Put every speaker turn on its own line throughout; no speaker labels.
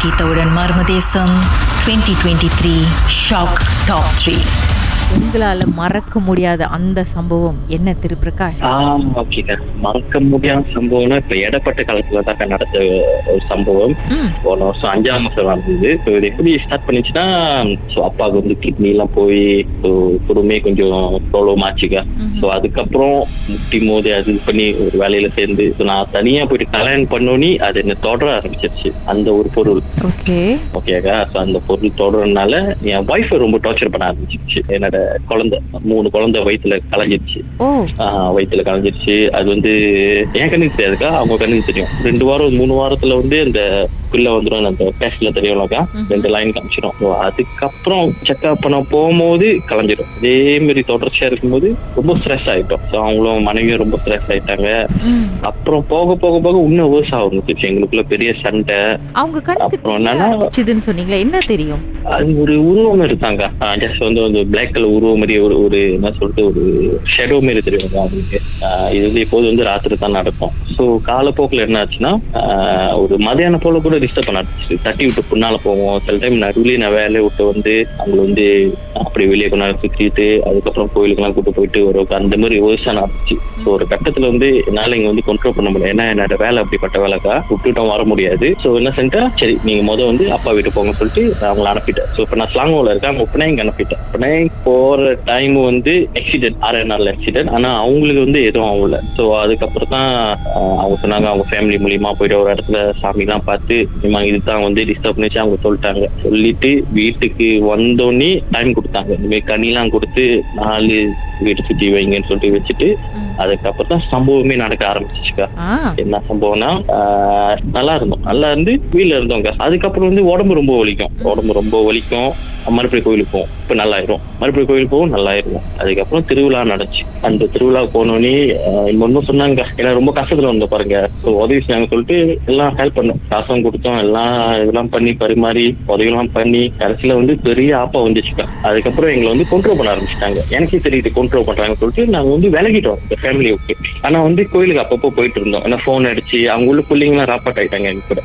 கீதாவுடன் Marmadesam 2023 shock top three
உங்களால மறக்க முடியாத அந்த சம்பவம் என்ன திருப்பிரகாஷ்
ஆ ஓகேக்கா மறக்க முடியாத சம்பவம்னா இப்ப இடப்பட்ட காலத்துல தான் நடந்த ஒரு சம்பவம். போன வருஷம் அஞ்சாம் மாசம் நடந்தது. ஸோ இது எப்படி ஸ்டார்ட் பண்ணிச்சுன்னா ஸோ அப்பாவுக்கு வந்து கிட்னி எல்லாம் போய் குடும்பமே கொஞ்சம் ப்ராப்ளம் ஆச்சுக்கா. ஸோ அதுக்கப்புறம் முட்டி மோதி அது இது பண்ணி ஒரு வேலையில சேர்ந்து நான் தனியா போயிட்டு கல்யாணம் பண்ணோனி அது என்ன தொடர ஆரம்பிச்சிருச்சு. அந்த ஒரு பொருள்.
ஓகே
ஓகேக்கா ஸோ அந்த பொருள் தொடர்றதுனால என் ஒய்ஃபை ரொம்ப டார்ச்சர் பண்ண ஆரம்பிச்சிருச்சு. என்னோட குழந்தை மூணு குழந்தை வயித்துல கலைஞ்சிருச்சு. வயித்துல கலைஞ்சிருச்சு. அது வந்து என் கண்ணுக்கு தெரியாதுக்கா அவங்க கண்ணுக்கு தெரியும். ரெண்டு வாரம் மூணு வாரத்துல வந்து அந்த பிள்ளை வந்துடும் அந்த பேஸ்ட்ல தெரியும்லக்கா
ம்ஹும்.
ரெண்டு லைன் காமிச்சிடும் அதுக்கப்புறம் செக்அப் பண்ண போகும்போது கலைஞ்சிடும் அதே மாதிரி தொடர்ச்சியா இருக்கும்போது ரொம்ப ஸ்ட்ரெஸ் ஆயிட்டோம். ஸோ அவங்களும் மனைவியும் ரொம்ப ஸ்ட்ரெஸ் ஆயிட்டாங்க. அப்புறம் போக போக போக இன்னும் வேர்ஸ் ஆரம்பிச்சிச்சு எங்களுக்குள்ள பெரிய சண்டை.
அவங்க
அப்புறம் என்னன்னா-
சொன்னீங்களா என்ன தெரியும்?
அது ஒரு உருவம் இருக்காங்க ஜஸ்ட் வந்து ஒரு பிளாக் கலர் உருவம் மாதிரி ஒரு ஒரு என்ன சொல்றது ஒரு ஷெடோ மாதிரி தெரியும் அவங்களுக்கு. இது வந்து இப்போது வந்து ராத்திரி தான் நடக்கும். ஸோ காலப்போக்கில் என்ன ஆச்சுன்னா ஒரு மதியானம் போல கூட டிஸ்டர்ப் பண்ண தட்டி விட்டு பின்னால போவோம். சில டைம் நடுவுலயே நான் வேலையை விட்டு வந்து அவங்களை வந்து அப்படி வெளியே கொண்டு சுற்றிட்டு அதுக்கப்புறம் கோயிலுக்கெல்லாம் கூட்டு போயிட்டு ஒரு அந்த மாதிரி விவசாயம் ஆச்சு ஸோ ஒரு கட்டத்துல வந்து என்னால இங்க வந்து கண்ட்ரோல் பண்ண முடியல. ஏன்னா என்னோட வேலை அப்படிப்பட்ட வேலைக்கா விட்டுட்டோம் வர முடியாது. ஸோ என்ன செஞ்சேன் சரி நீங்க மொதல் வந்து அப்பா வீட்டு போங்க சொல்லிட்டு அவங்களை அனுப்பிட்டேன். ஸோ இப்போ நான் ஸ்லாங்கோல இருக்கேன். அவங்க உடனே இங்க அனுப்பிட்டேன். உடனே போற டைம் வந்து ஆக்சிடென்ட் ஆறே நாள் ஆக்சிடென்ட் ஆனா அவங்களுக்கு வந்து எதுவும் ஆகல. ஸோ அதுக்கப்புறம் தான் அவங்க சொன்னாங்க அவங்க ஃபேமிலி மூலியமா போயிட்டு ஒரு இடத்துல சாமிலாம் பார்த்து இம்மா இதுதான் வந்து டிஸ்டர்ப் பண்ணிச்சு. அவங்க சொல்லிட்டாங்க. சொல்லிட்டு வீட்டுக்கு வந்தோடனே டைம் கொடுத்தாங்க. மாதிரி கனிலாம் கொடுத்து நாலு வீட்டு சுத்தி வைங்கன்னு சொல்லிட்டு வச்சுட்டு. அதுக்கப்புறம் தான் சம்பவமே நடக்க ஆரம்பிச்சிச்சுக்கா
ஆ.
என்ன சம்பவம்னா நல்லா இருந்தோம். நல்லா இருந்து வீட்ல இருந்தோங்க அதுக்கப்புறம் வந்து உடம்பு ரொம்ப வலிக்கும். உடம்பு ரொம்ப வலிக்கும். மறுபடியும் கோயிலுக்கு போவோம். இப்ப நல்லாயிரும் மறுபடியும் கோயிலுக்கு போவோம் நல்லாயிரும் அதுக்கப்புறம் திருவிழா நடந்துச்சு. அந்த திருவிழா போனோடனே இன்னொன்னு சொன்னாங்க ஏன்னா ரொம்ப கஷ்டத்துல வந்தோம் பாருங்க. ஸோ உதவி செஞ்சாங்க சொல்லிட்டு எல்லாம் ஹெல்ப் பண்ணோம். காசும் கொடுத்தோம். எல்லாம் இதெல்லாம் பண்ணி பரிமாறி உதவிலாம் பண்ணி கடைசியில வந்து பெரிய ஆப்பா வந்துச்சுக்கா அதுக்கப்புறம் எங்களை வந்து கண்ட்ரோல் பண்ண ஆரம்பிச்சிட்டாங்க. எனக்கே தெரியுது கண்ட்ரோல் பண்றாங்கன்னு சொல்லிட்டு நாங்க வந்து விலகிட்டோம். ஃபேமிலி ஓகே ஆனா வந்து கோயிலுக்கு அப்பப்போ போயிட்டு இருந்தோம் ஏன்னா ஃபோன் அடிச்சு அவங்க உள்ள பிள்ளைங்களாம் ராப்பாட் ஆயிட்டாங்க எங்க கூட.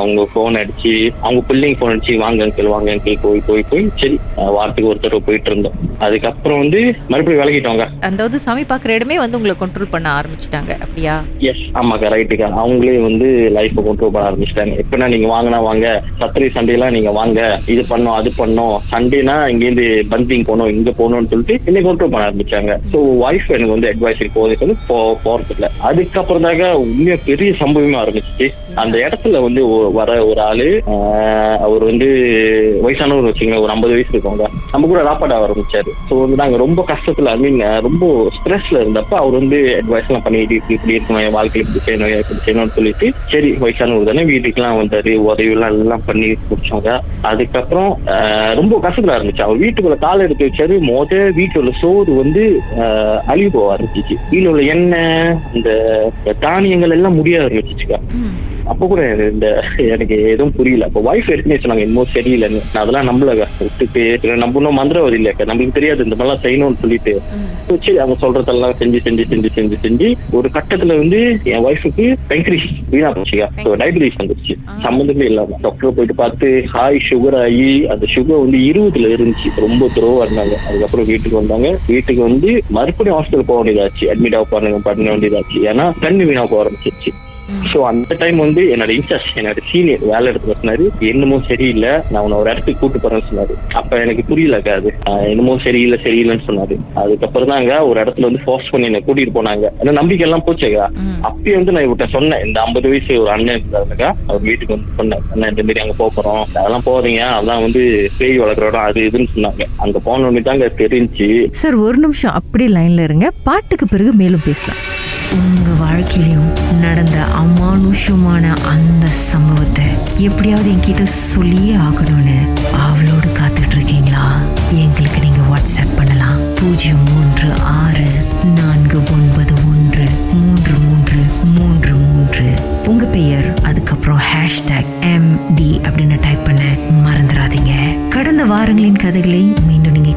அவங்க ஃபோன் அடிச்சு அவங்க பிள்ளைங்க ஃபோன் அடிச்சு வாங்க அங்கிள் வாங்க அங்கிள் போய் போய் போய். சரி வாரத்துக்கு ஒரு தடவை போயிட்டு இருந்தோம் அதுக்கப்புறம் வந்து மறுபடியும் விலகிட்டோங்க
அதாவது சாமி பார்க்குற இடமே வந்து உங்களை கண்ட்ரோல் பண்ண ஆரம்பிச்சிட்டாங்க அப்படியா?
எஸ் ஆமாக்கா ரைட்டுக்கா அவங்களே வந்து லைஃப்பை கண்ட்ரோல் பண்ண ஆரம்பிச்சிட்டாங்க. எப்படின்னா நீங்க வாங்கினா வாங்க சத்திரி சண்டேலாம் நீங்க வாங்க இது பண்ணோம் அது பண்ணோம். சண்டேனா இங்கேருந்து பந்திங் போகணும் இங்க போகணும்னு சொல்லிட்டு என்னை கண்ட்ரோல் பண்ண ஆரம்பிச்சாங்க. ஸோ ஒய்ஃப் எனக்கு வந்து அட்வைஸ் போகுது சொல்லி போ போறது இல்லை அதுக்கப்புறம் தாங்க உண்மையா பெரிய சம்பவமே ஆரம்பிச்சிச்சு அந்த இடத்துல வந்து வர ஒரு ஆளு அவர் வந்து வயசானவர் வச்சுங்க ஒரு ஐம்பது வயசு இருக்கவங்க. நம்ம கூட ராப்பாட ஆரம்பிச்சாரு. ஸோ வந்து நாங்க ரொம்ப கஷ்டத்துல ஐ மீன் ரொம்ப ஸ்ட்ரெஸ்ல இருந்தப்ப அவர் வந்து அட்வைஸ் எல்லாம் பண்ணிட்டு இப்படி இப்படி இருக்கணும் என் வாழ்க்கையில இப்படி செய்யணும் இப்படி செய்யணும்னு சொல்லிட்டு சரி வயசானவர் தானே வீட்டுக்குலாம் வந்தாரு உதவி எல்லாம் எல்லாம் பண்ணி முடிச்சவங்க அதுக்கப்புறம் ரொம்ப கஷ்டத்துல இருந்துச்சு. அவர் வீட்டுக்குள்ள கால் எடுத்து வச்சாரு மோத வீட்டுல சோறு வந்து அழிவு போக ஆரம்பிச்சிச்சு. வீட்டுல உள்ள எண்ணெய் இந்த தானியங்கள் எல்லாம் முடிய ஆரம்பிச்சிச்சுக்கா அப்ப கூட இந்த எனக்கு எதுவும் புரியல. அப்ப ஒய்ஃப் ஏற்கனவே சொன்னாங்க இன்னும் சரியில்லைன்னு நான் அதெல்லாம் நம்பலங்க. விட்டுட்டு இல்ல நம்பணும் மந்திரவாதி இல்லையாக்கா நம்மளுக்கு தெரியாது இந்த மாதிரிலாம் செய்யணும்னு சொல்லிட்டு. சரி அவங்க சொல்றதெல்லாம் செஞ்சு செஞ்சு செஞ்சு செஞ்சு செஞ்சு ஒரு கட்டத்துல வந்து என் ஒய்ஃபுக்கு பெங்க்ரிஸ் வீணா போச்சுக்கா ஸோ வந்துருச்சு. சம்மந்தமே இல்லாம. டாக்டர் போயிட்டு பார்த்து ஹாய் சுகர் ஆகி அந்த சுகர் வந்து இருபதுல இருந்துச்சு. ரொம்ப துரோவா இருந்தாங்க. அதுக்கப்புறம் வீட்டுக்கு வந்தாங்க. வீட்டுக்கு வந்து மறுபடியும் ஹாஸ்பிட்டல் போக வேண்டியதாச்சு. அட்மிட் ஆக பண்ண பண்ண வேண்டியதாச்சு. ஏன்னா கண்ணு வீணா போக ஆரம்பிச்சிருச்சு. ஸோ அந்த டைம் வந்து என்னோட இன்சார்ஜ் என்னோட சீனியர் வேலை எடுத்து சொன்னாரு என்னமோ சரியில்லை. நான் உன்னை ஒரு இடத்துக்கு கூட்டு போறேன்னு சொன்னாரு. அப்ப எனக்கு புரியலக்கா அது. என்னமோ சரியில்லை சரியில்லைன்னு சொன்னாரு. அதுக்கப்புறம் தாங்க ஒரு இடத்துல வந்து ஃபோர்ஸ் பண்ணி என்னை கூட்டிட்டு போனாங்க. ஏன்னா நம்பிக்கை எல்லாம் போச்சுக்கா. அப்பயே வந்து நான் இவர்கிட்ட சொன்னேன். இந்த ஐம்பது வயசு ஒரு அண்ணன் இருந்தாருக்கா அவர் வீட்டுக்கு வந்து சொன்னேன் அண்ணன் இந்த மாதிரி அங்க போறோம் அதெல்லாம் போறீங்க அதான் வந்து பேய் வளர்க்குற இடம் அது இதுன்னு சொன்னாங்க. அங்க போனோடனே தாங்க தெரிஞ்சு
சார் ஒரு நிமிஷம் அப்படி லைன்ல இருங்க. பாட்டுக்கு பிறகு மேலும் பேசலாம்.
உங்கள் வாழ்க்கையிலையும் நடந்த அமானுஷமான அந்த சம்பவத்தை எப்படியாவது என்கிட்ட சொல்லியே ஆகணும்னு அவளோடு காத்துட்டு இருக்கீங்களா? எங்களுக்கு நீங்கள் வாட்ஸ்அப் பண்ணலாம். பூஜ்ஜியம் மூன்று ஆறு